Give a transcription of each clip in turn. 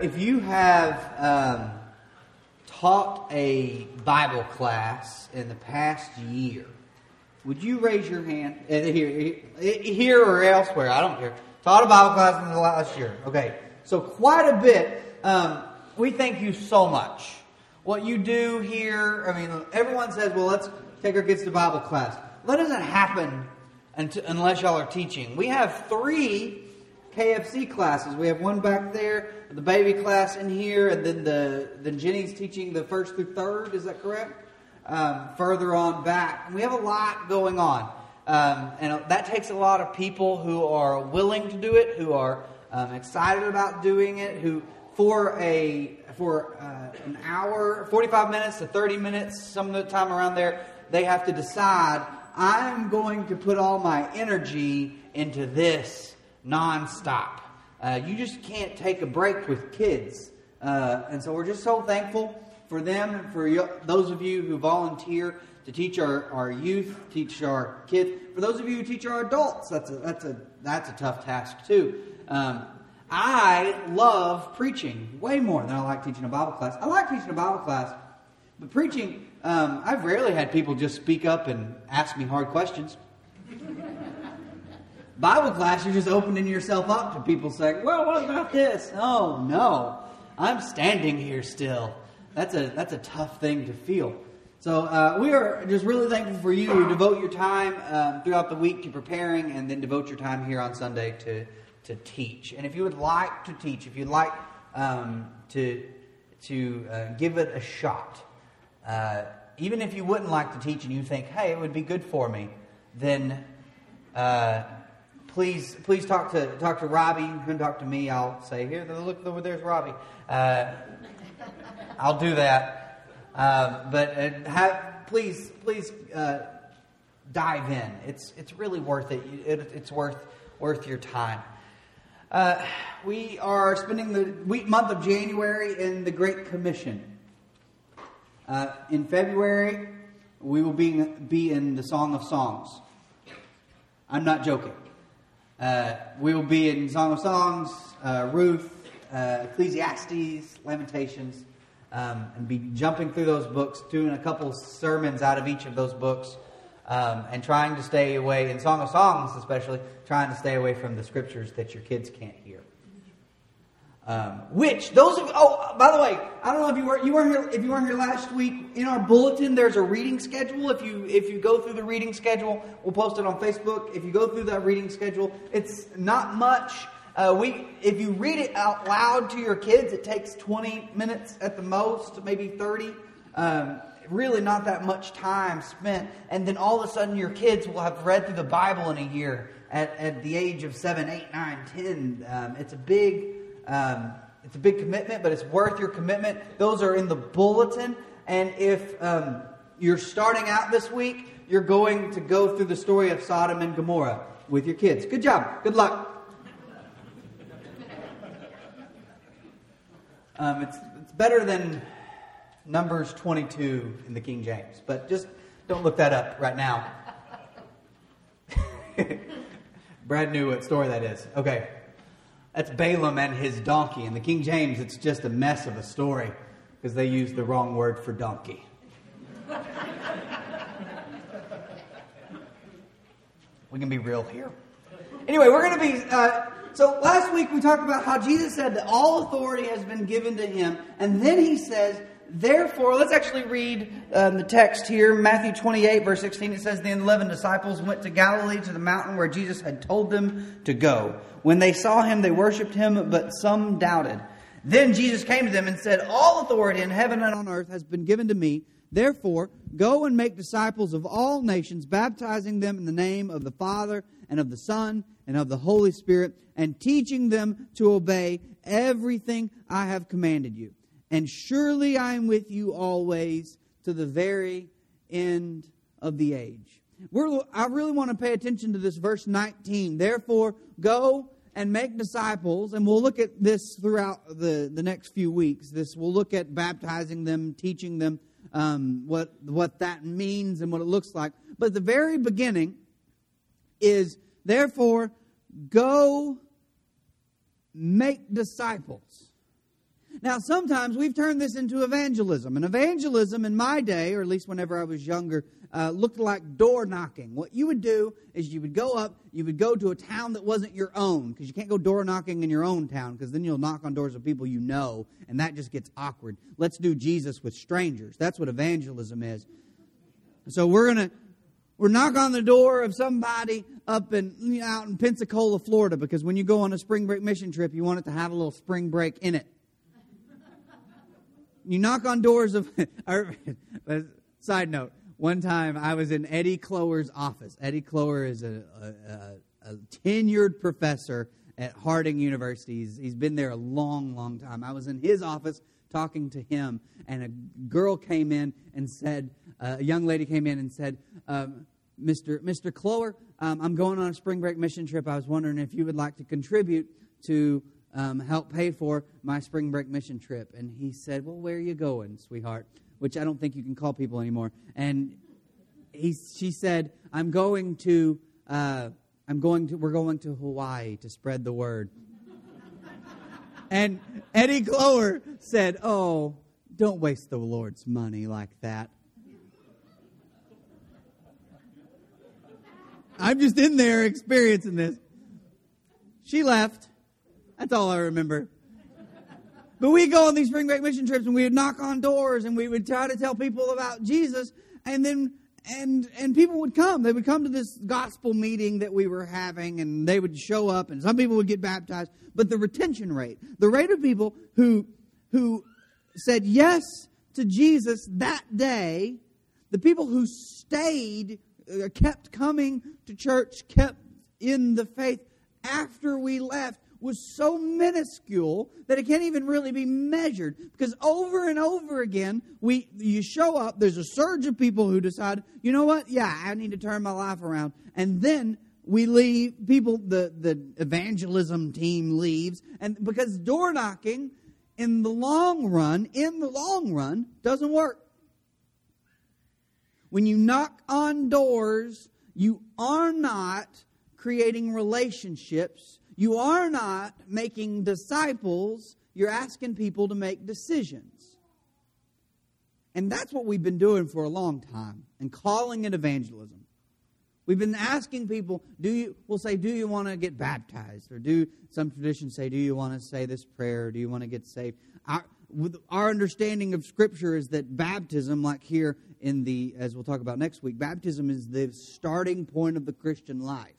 If you have um, taught a Bible class in the past year, would you raise your hand? Uh, here, here or elsewhere, I don't care. Taught a Bible class in the last year. Okay, so quite a bit. Um, we thank you so much. What you do here, I mean, everyone says, well, let's take our kids to Bible class. That doesn't happen unless y'all are teaching. We have three KFC classes. We have one back there, the baby class in here, and then the then Jenny's teaching the first through third. Is that correct? Um, further on back, we have a lot going on, um, and that takes a lot of people who are willing to do it, who are um, excited about doing it, who for a for uh, an hour, forty five minutes to thirty minutes, some of the time around there, they have to decide. I'm going to put all my energy into this nonstop. Uh, you just can't take a break with kids. Uh, and so we're just so thankful for them and for you, those of you who volunteer to teach our, our youth, teach our kids. For those of you who teach our adults, that's a, that's a, that's a tough task too. Um, I love preaching way more than I like teaching a Bible class. I like teaching a Bible class, but preaching, um, I've rarely had people just speak up and ask me hard questions. Bible class, you're just opening yourself up to people saying, well, what about this? Oh, no. I'm standing here still. That's a, that's a tough thing to feel. So uh, we are just really thankful for you to devote your time um, throughout the week to preparing and then devote your time here on Sunday to, to teach. And if you would like to teach, if you'd like um, to, to uh, give it a shot, uh, even if you wouldn't like to teach and you think, hey, it would be good for me, then uh, please please talk to talk to Robbie. You can talk to me. I'll say here. Look over there's Robbie. Uh, I'll do that. Uh, but uh, have, please please uh, dive in. It's it's really worth it. it it's worth worth your time. Uh, we are spending the week month of January in the Great Commission. Uh, in February, we will be, be in the Song of Songs. I'm not joking. Uh, we will be in Song of Songs, uh, Ruth, uh, Ecclesiastes, Lamentations, um, and be jumping through those books, doing a couple sermons out of each of those books, um, and trying to stay away, in Song of Songs especially, trying to stay away from the scriptures that your kids can't hear. Um, which those of oh by the way I don't know if you were you weren't here if you weren't here last week in our bulletin there's a reading schedule. If you if you go through the reading schedule we'll post it on Facebook. If you go through that reading schedule it's not much. Uh, we if you read it out loud to your kids it takes 20 minutes at the most maybe 30 um, really not that much time spent. And then all of a sudden your kids will have read through the Bible in a year at, at the age of 7 8 9 10 um, it's a big um, it's a big commitment, but it's worth your commitment. Those are in the bulletin. And if um, you're starting out this week, you're going to go through the story of Sodom and Gomorrah with your kids. Good job. Good luck. Um, it's, it's better than Numbers 22 in the King James, but just don't look that up right now. Brad knew what story that is. Okay. That's Balaam and his donkey. In the King James, it's just a mess of a story because they use the wrong word for donkey. we can be real here. Anyway, we're going to be. Uh, so last week we talked about how Jesus said that all authority has been given to him, and then he says Therefore, let's actually read um, the text here. Matthew 28, verse 16. It says, The eleven disciples went to Galilee to the mountain where Jesus had told them to go. When they saw him, they worshipped him, but some doubted. Then Jesus came to them and said, All authority in heaven and on earth has been given to me. Therefore, go and make disciples of all nations, baptizing them in the name of the Father and of the Son and of the Holy Spirit, and teaching them to obey everything I have commanded you and surely I am with you always to the very end of the age. We're, I really want to pay attention to this verse 19. Therefore, go and make disciples, and we'll look at this throughout the, the next few weeks. This we'll look at baptizing them, teaching them um, what what that means and what it looks like. But the very beginning is therefore go make disciples. Now, sometimes we've turned this into evangelism. And evangelism in my day, or at least whenever I was younger, uh, looked like door knocking. What you would do is you would go up, you would go to a town that wasn't your own, because you can't go door knocking in your own town, because then you'll knock on doors of people you know, and that just gets awkward. Let's do Jesus with strangers. That's what evangelism is. So we're going to we're knock on the door of somebody up in you know, out in Pensacola, Florida, because when you go on a spring break mission trip, you want it to have a little spring break in it. You knock on doors of. side note: One time I was in Eddie Clower's office. Eddie Clower is a, a, a, a tenured professor at Harding University. He's, he's been there a long, long time. I was in his office talking to him, and a girl came in and said, uh, a young lady came in and said, um, Mr. Mr. Clower, um, I'm going on a spring break mission trip. I was wondering if you would like to contribute to um, help pay for my spring break mission trip. And he said, Well, where are you going, sweetheart? Which I don't think you can call people anymore. And he, she said, I'm going to, uh, I'm going to, we're going to Hawaii to spread the word. and Eddie Clower said, Oh, don't waste the Lord's money like that. I'm just in there experiencing this. She left. That's all I remember. But we go on these spring break mission trips and we would knock on doors and we would try to tell people about Jesus and then and and people would come. They would come to this gospel meeting that we were having and they would show up and some people would get baptized. But the retention rate, the rate of people who who said yes to Jesus that day, the people who stayed uh, kept coming to church, kept in the faith after we left was so minuscule that it can't even really be measured. Because over and over again we you show up there's a surge of people who decide you know what? Yeah i need to turn my life around. And then we leave people the the evangelism team leaves. And because door knocking in the long run in the long run doesn't work. When you knock on doors, you are not creating relationships. You are not making disciples. You're asking people to make decisions. And that's what we've been doing for a long time and calling it evangelism. We've been asking people, do you, we'll say, do you want to get baptized? Or do, some traditions say, do you want to say this prayer? Do you want to get saved? Our, our understanding of Scripture is that baptism, like here in the, as we'll talk about next week, baptism is the starting point of the Christian life.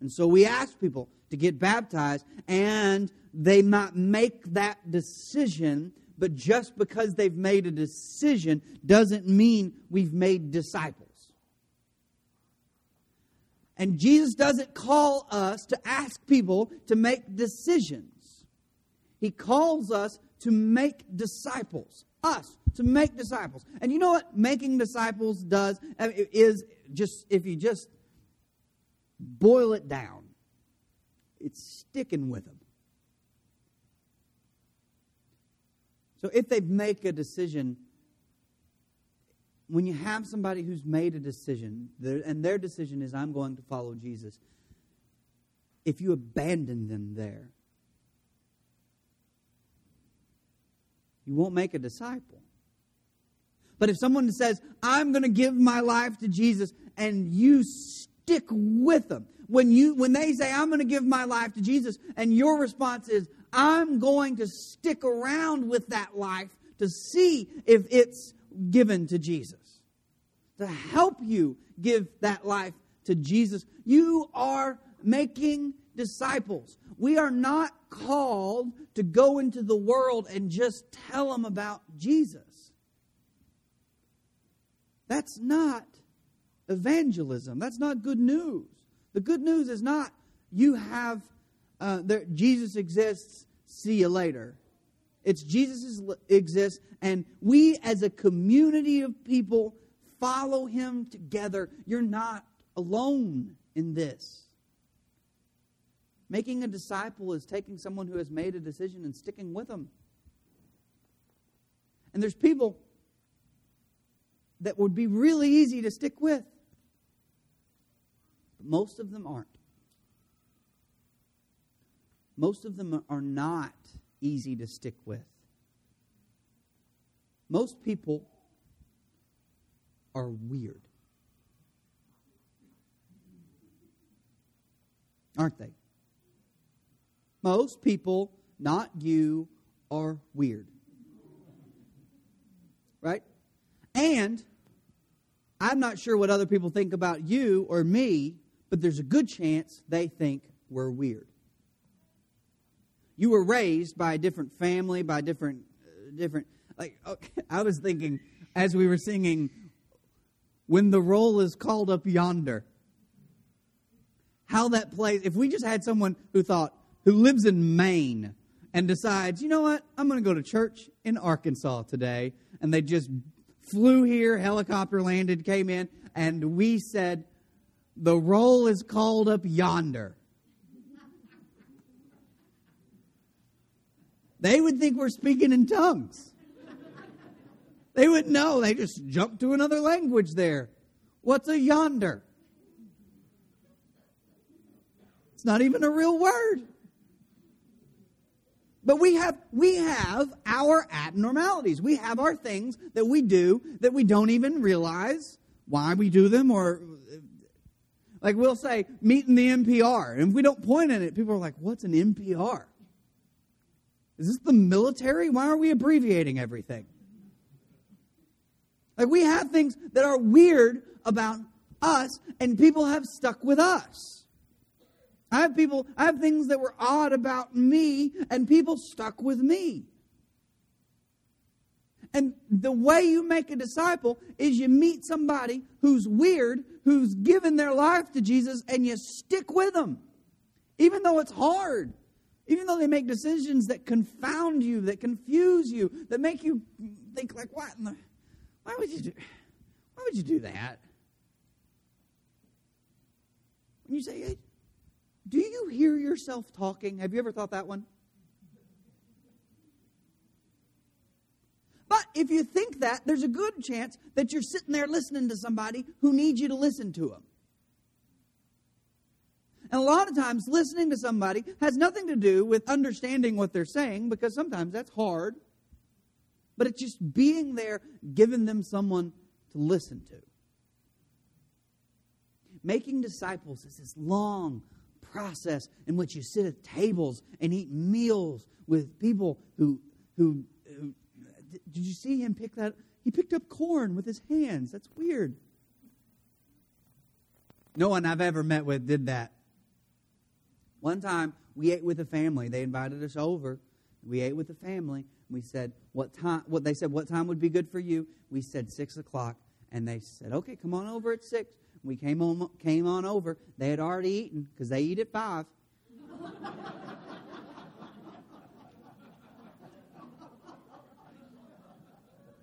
And so we ask people to get baptized, and they might make that decision, but just because they've made a decision doesn't mean we've made disciples. And Jesus doesn't call us to ask people to make decisions. He calls us to make disciples. Us to make disciples. And you know what making disciples does? Uh, is just, if you just boil it down, it's sticking with them. So if they make a decision, when you have somebody who's made a decision, and their decision is, I'm going to follow Jesus, if you abandon them there, you won't make a disciple. But if someone says, I'm going to give my life to Jesus, and you stick with them, when, you, when they say, I'm going to give my life to Jesus, and your response is, I'm going to stick around with that life to see if it's given to Jesus, to help you give that life to Jesus, you are making disciples. We are not called to go into the world and just tell them about Jesus. That's not evangelism. That's not good news. The good news is not you have uh, there, Jesus exists. See you later. It's Jesus exists, and we as a community of people follow him together. You're not alone in this. Making a disciple is taking someone who has made a decision and sticking with them. And there's people that would be really easy to stick with. But most of them aren't. Most of them are not easy to stick with. Most people are weird. Aren't they? Most people, not you, are weird. Right? And I'm not sure what other people think about you or me, but there's a good chance they think we're weird. You were raised by a different family, by different, uh, different. Like okay, I was thinking as we were singing, when the roll is called up yonder. How that plays. If we just had someone who thought, who lives in Maine and decides, you know what, I'm going to go to church in Arkansas today, and they just flew here, helicopter landed, came in, and we said, the roll is called up yonder. They would think we're speaking in tongues. They would know. They just jump to another language there. What's a yonder? It's not even a real word. But we have we have our abnormalities. We have our things that we do that we don't even realize why we do them or like we'll say meeting the NPR and if we don't point at it people are like what's an NPR? Is this the military? Why are we abbreviating everything? Like we have things that are weird about us and people have stuck with us. I have people, I have things that were odd about me, and people stuck with me. And the way you make a disciple is you meet somebody who's weird, who's given their life to Jesus, and you stick with them. Even though it's hard, even though they make decisions that confound you, that confuse you, that make you think like, what the, why would you do why would you do that? When you say, hey, do you hear yourself talking? Have you ever thought that one? If you think that, there's a good chance that you're sitting there listening to somebody who needs you to listen to them. And a lot of times, listening to somebody has nothing to do with understanding what they're saying, because sometimes that's hard. But it's just being there, giving them someone to listen to. Making disciples is this long, process in which you sit at tables and eat meals with people who, who, did you see him pick that? He picked up corn with his hands. That's weird. No one I've ever met with did that. One time we ate with a family. They invited us over. We ate with the family. We said, "What time?" What they said, "What time would be good for you?" We said six o'clock, and they said, "Okay, come on over at six. We came on, came on over. They had already eaten because they eat at five.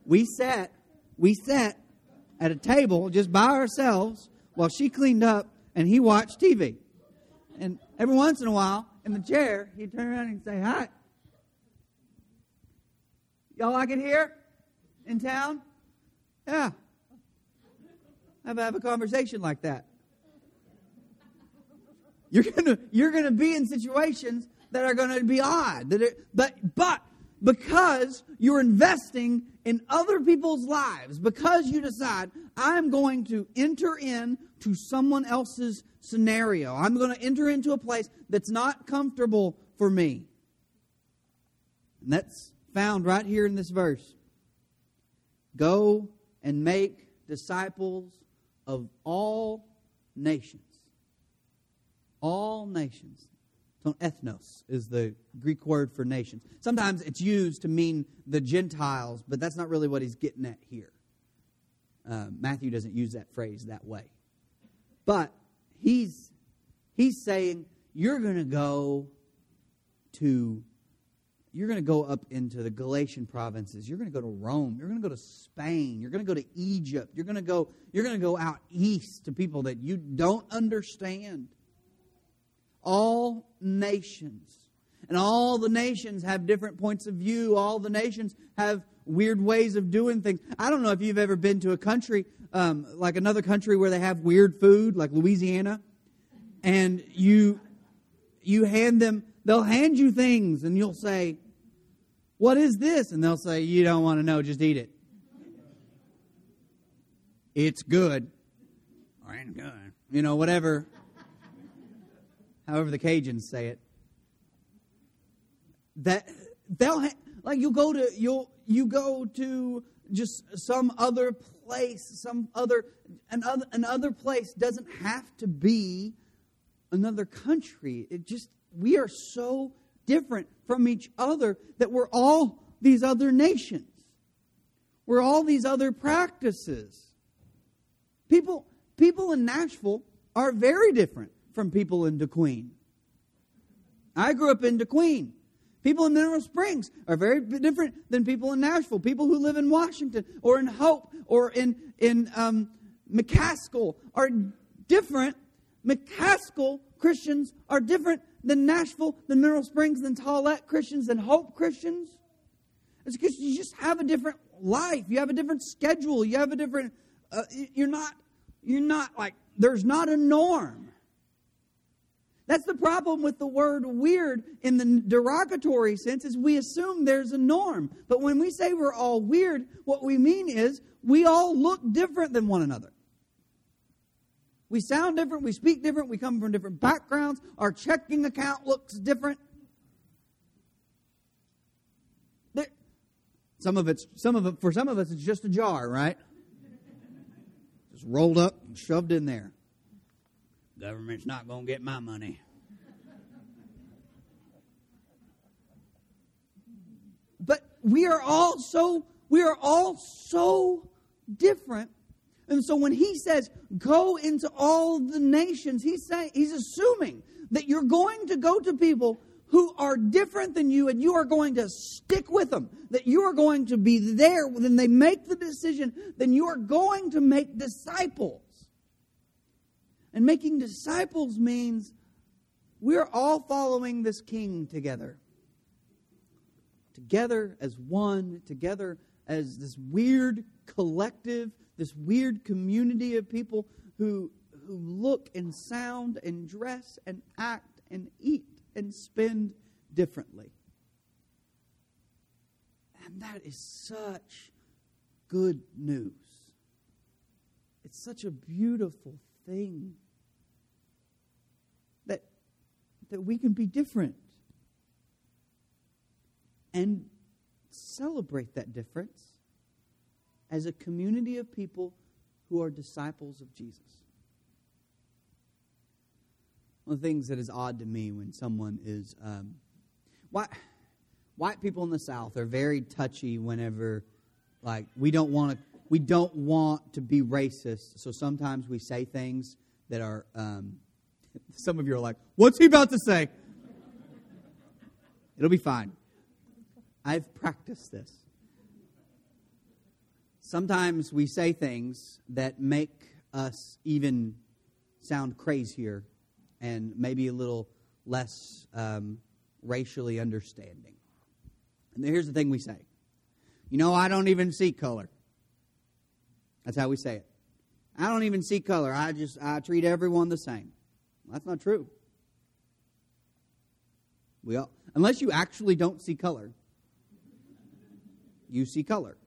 We sat, we sat at a table just by ourselves while she cleaned up and he watched TV. And every once in a while, in the chair, he'd turn around and say, Hi. Y'all like it here in town? Yeah have, have a conversation like that. You're gonna you're gonna be in situations that are gonna be odd. That it, but but because you're investing in other people's lives, because you decide I'm going to enter into someone else's scenario. I'm going to enter into a place that's not comfortable for me. And that's found right here in this verse. Go and make disciples of all nations. All nations. So ethnos is the Greek word for nations. Sometimes it's used to mean the Gentiles, but that's not really what he's getting at here. Uh, Matthew doesn't use that phrase that way. But he's, he's saying, you're going to go to you're going to go up into the Galatian provinces. You're going to go to Rome. You're going to go to Spain. You're going to go to Egypt. You're going to go you're going to go out east to people that you don't understand. All nations. And all the nations have different points of view. All the nations have weird ways of doing things. I don't know if you've ever been to a country, um, like another country where they have weird food, like Louisiana, and you you hand them, they'll hand you things, and you'll say, What is this? And they'll say, You don't want to know, just eat it. It's good. Or ain't good. You know, whatever. However the Cajuns say it. That they'll ha- like you go to you'll you go to just some other place, some other another another place doesn't have to be another country. It just we are so different from each other that we're all these other nations. We're all these other practices. People, people in Nashville are very different from people in DeQueen. I grew up in DeQueen. People in Mineral Springs are very different than people in Nashville. People who live in Washington or in Hope or in, in um, McCaskill are different. McCaskill Christians are different than Nashville, than Mineral Springs, than Tollette Christians, than Hope Christians. It's because you just have a different life. You have a different schedule. You have a different. Uh, you're not. You're not like. There's not a norm. That's the problem with the word weird in the derogatory sense is we assume there's a norm. But when we say we're all weird, what we mean is we all look different than one another. We sound different, we speak different, we come from different backgrounds, our checking account looks different. Some of it's some of it for some of us it's just a jar, right? Just rolled up and shoved in there. Government's not going to get my money. But we are all so we are all so different and so when he says, go into all the nations, he's saying, he's assuming that you're going to go to people who are different than you and you are going to stick with them, that you are going to be there when they make the decision, then you are going to make disciples. And making disciples means we're all following this king together. Together as one, together as this weird collective this weird community of people who, who look and sound and dress and act and eat and spend differently. And that is such good news. It's such a beautiful thing that, that we can be different and celebrate that difference as a community of people who are disciples of Jesus. One of the things that is odd to me when someone is. Um, white, white people in the South are very touchy whenever, like, we don't want to. We don't want to be racist, so sometimes we say things that are. Um, some of you are like, "What's he about to say?" It'll be fine. I've practiced this sometimes we say things that make us even sound crazier and maybe a little less um, racially understanding. And here's the thing we say You know, I don't even see color. That's how we say it. I don't even see color. I just I treat everyone the same. That's not true. We unless you actually don't see color, you see color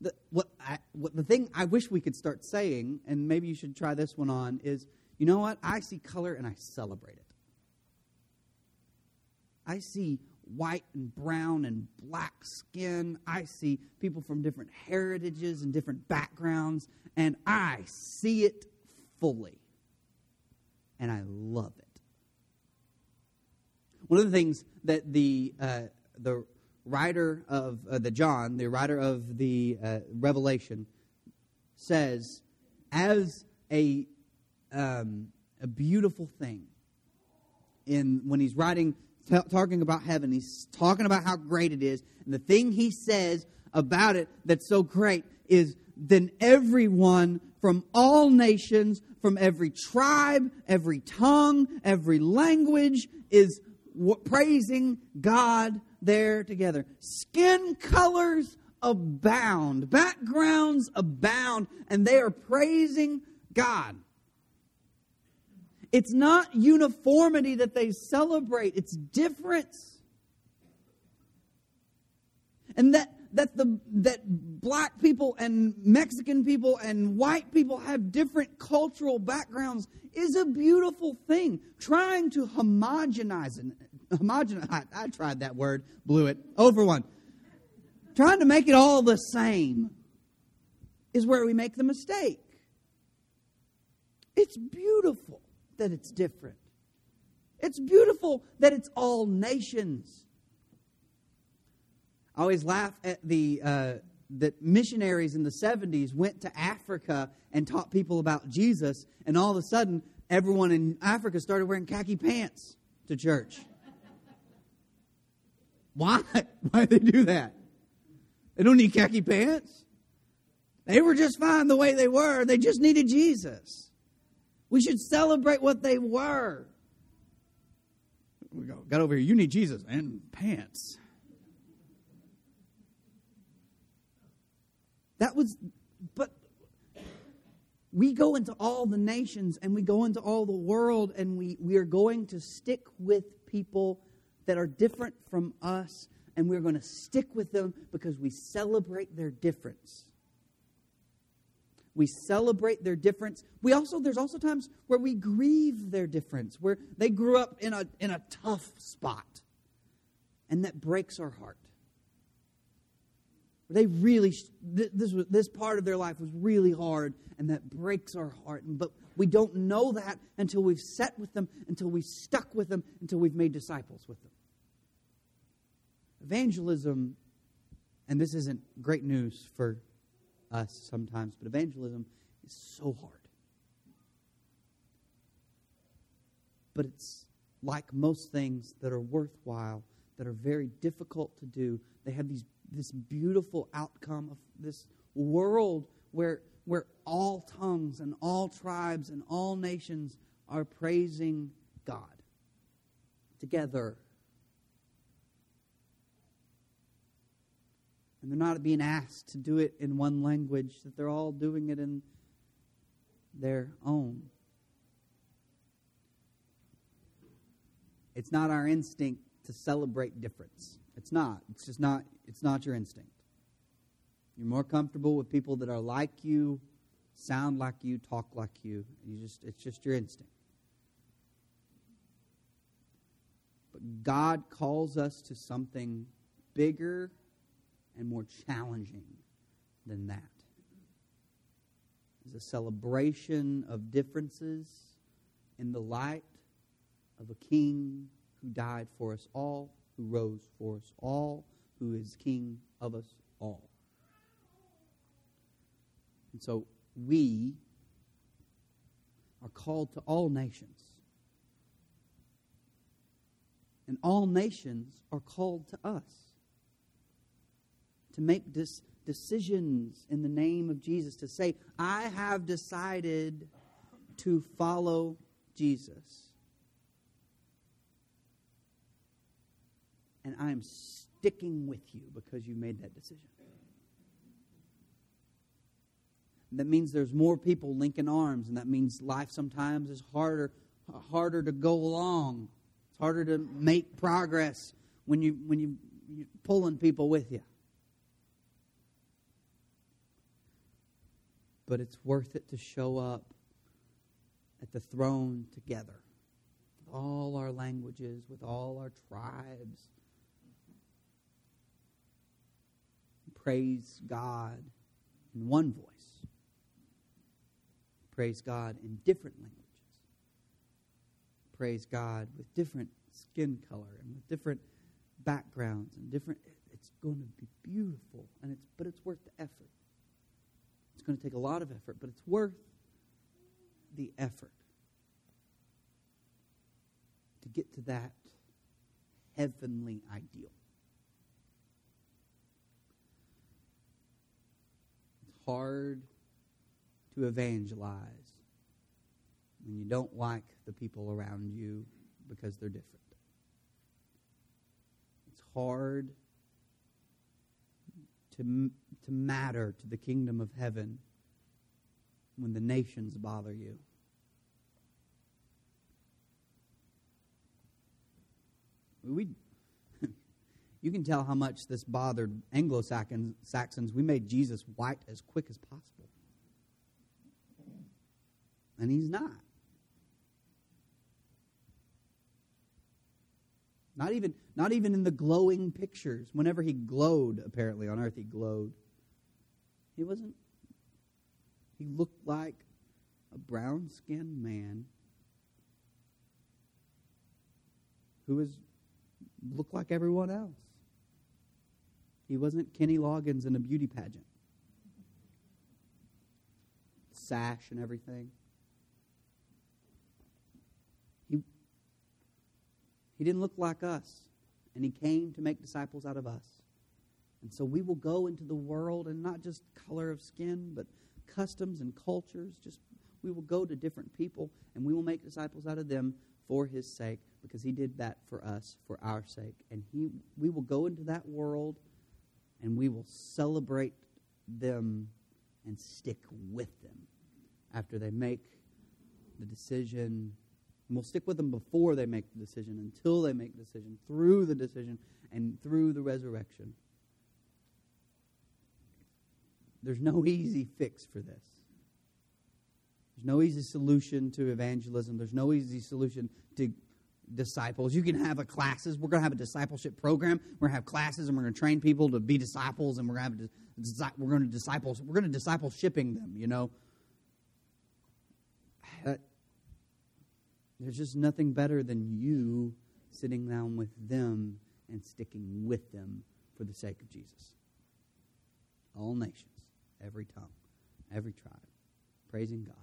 the, what, I, what the thing I wish we could start saying, and maybe you should try this one on, is you know what? I see color and I celebrate it. I see white and brown and black skin. I see people from different heritages and different backgrounds, and I see it fully. And I love it. One of the things that the, uh, the writer of uh, the John, the writer of the uh, Revelation, says as a um, a beautiful thing. In when he's writing, t- talking about heaven, he's talking about how great it is, and the thing he says about it that's so great is then everyone from all nations, from every tribe, every tongue, every language is praising God there together. Skin colors abound, backgrounds abound, and they are praising God. It's not uniformity that they celebrate, it's difference. And that that the that black people and Mexican people and white people have different cultural backgrounds is a beautiful thing. Trying to homogenize it, homogenize. I, I tried that word, blew it over one. Trying to make it all the same is where we make the mistake. It's beautiful that it's different. It's beautiful that it's all nations. I always laugh at the uh, that missionaries in the 70s went to Africa and taught people about Jesus, and all of a sudden, everyone in Africa started wearing khaki pants to church. Why? Why they do that? They don't need khaki pants. They were just fine the way they were. They just needed Jesus. We should celebrate what they were. We go, got over here. You need Jesus and pants. That was, but we go into all the nations and we go into all the world and we, we are going to stick with people that are different from us and we're going to stick with them because we celebrate their difference. We celebrate their difference. We also there's also times where we grieve their difference, where they grew up in a in a tough spot. And that breaks our heart. They really, this, was, this part of their life was really hard, and that breaks our heart. But we don't know that until we've sat with them, until we've stuck with them, until we've made disciples with them. Evangelism, and this isn't great news for us sometimes, but evangelism is so hard. But it's like most things that are worthwhile, that are very difficult to do. They have these this beautiful outcome of this world where, where all tongues and all tribes and all nations are praising God together. And they're not being asked to do it in one language, that they're all doing it in their own. It's not our instinct to celebrate difference. It's not. It's just not it's not your instinct. You're more comfortable with people that are like you, sound like you, talk like you. You just it's just your instinct. But God calls us to something bigger and more challenging than that. It's a celebration of differences in the light of a king who died for us all, who rose for us all, who is King of us all. And so we are called to all nations. And all nations are called to us to make dis- decisions in the name of Jesus, to say, I have decided to follow Jesus. And I am sticking with you because you made that decision. And that means there's more people linking arms, and that means life sometimes is harder, harder to go along. It's harder to make progress when you when you you're pulling people with you. But it's worth it to show up at the throne together, with all our languages, with all our tribes, praise God in one voice, praise God in different languages, praise God with different skin color and with different backgrounds and different. It's going to be beautiful, and it's but it's worth the effort. It's going to take a lot of effort, but it's worth the effort to get to that heavenly ideal. Hard to evangelize when you don't like the people around you because they're different. It's hard to, to matter to the kingdom of heaven when the nations bother you. We, you can tell how much this bothered Anglo Saxons. We made Jesus white as quick as possible. And he's not. Not even, not even in the glowing pictures. Whenever he glowed, apparently, on earth, he glowed. He wasn't. He looked like a brown skinned man who was looked like everyone else. He wasn't Kenny Loggins in a beauty pageant. Sash and everything. He, he didn't look like us, and he came to make disciples out of us. And so we will go into the world, and not just color of skin, but customs and cultures. Just we will go to different people, and we will make disciples out of them for his sake because he did that for us for our sake and he we will go into that world and we will celebrate them and stick with them. After they make the decision and we'll stick with them before they make the decision until they make the decision through the decision and through the resurrection. There's no easy fix for this. There's no easy solution to evangelism. There's no easy solution to disciples. You can have a classes. We're going to have a discipleship program. We're going to have classes, and we're going to train people to be disciples, and we're going to have we're going to disciples. We're going to disciple shipping them. You know, uh, there's just nothing better than you sitting down with them and sticking with them for the sake of Jesus. All nations, every tongue, every tribe, praising God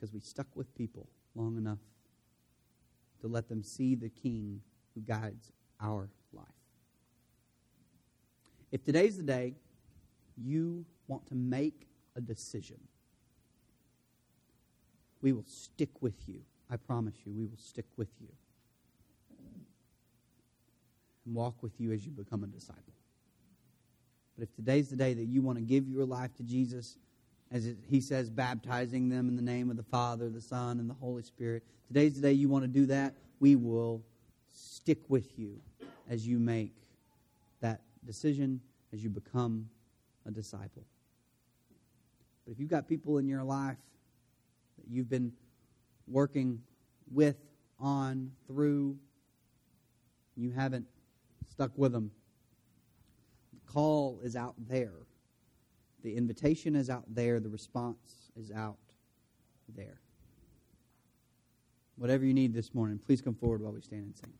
because we stuck with people long enough to let them see the King who guides our life. If today's the day you want to make a decision, we will stick with you. I promise you, we will stick with you and walk with you as you become a disciple. But if today's the day that you want to give your life to Jesus, as he says, baptizing them in the name of the Father, the Son, and the Holy Spirit. Today's the day you want to do that. We will stick with you as you make that decision, as you become a disciple. But if you've got people in your life that you've been working with, on, through, you haven't stuck with them, the call is out there the invitation is out there, the response is out there. Whatever you need this morning, please come forward while we stand and sing.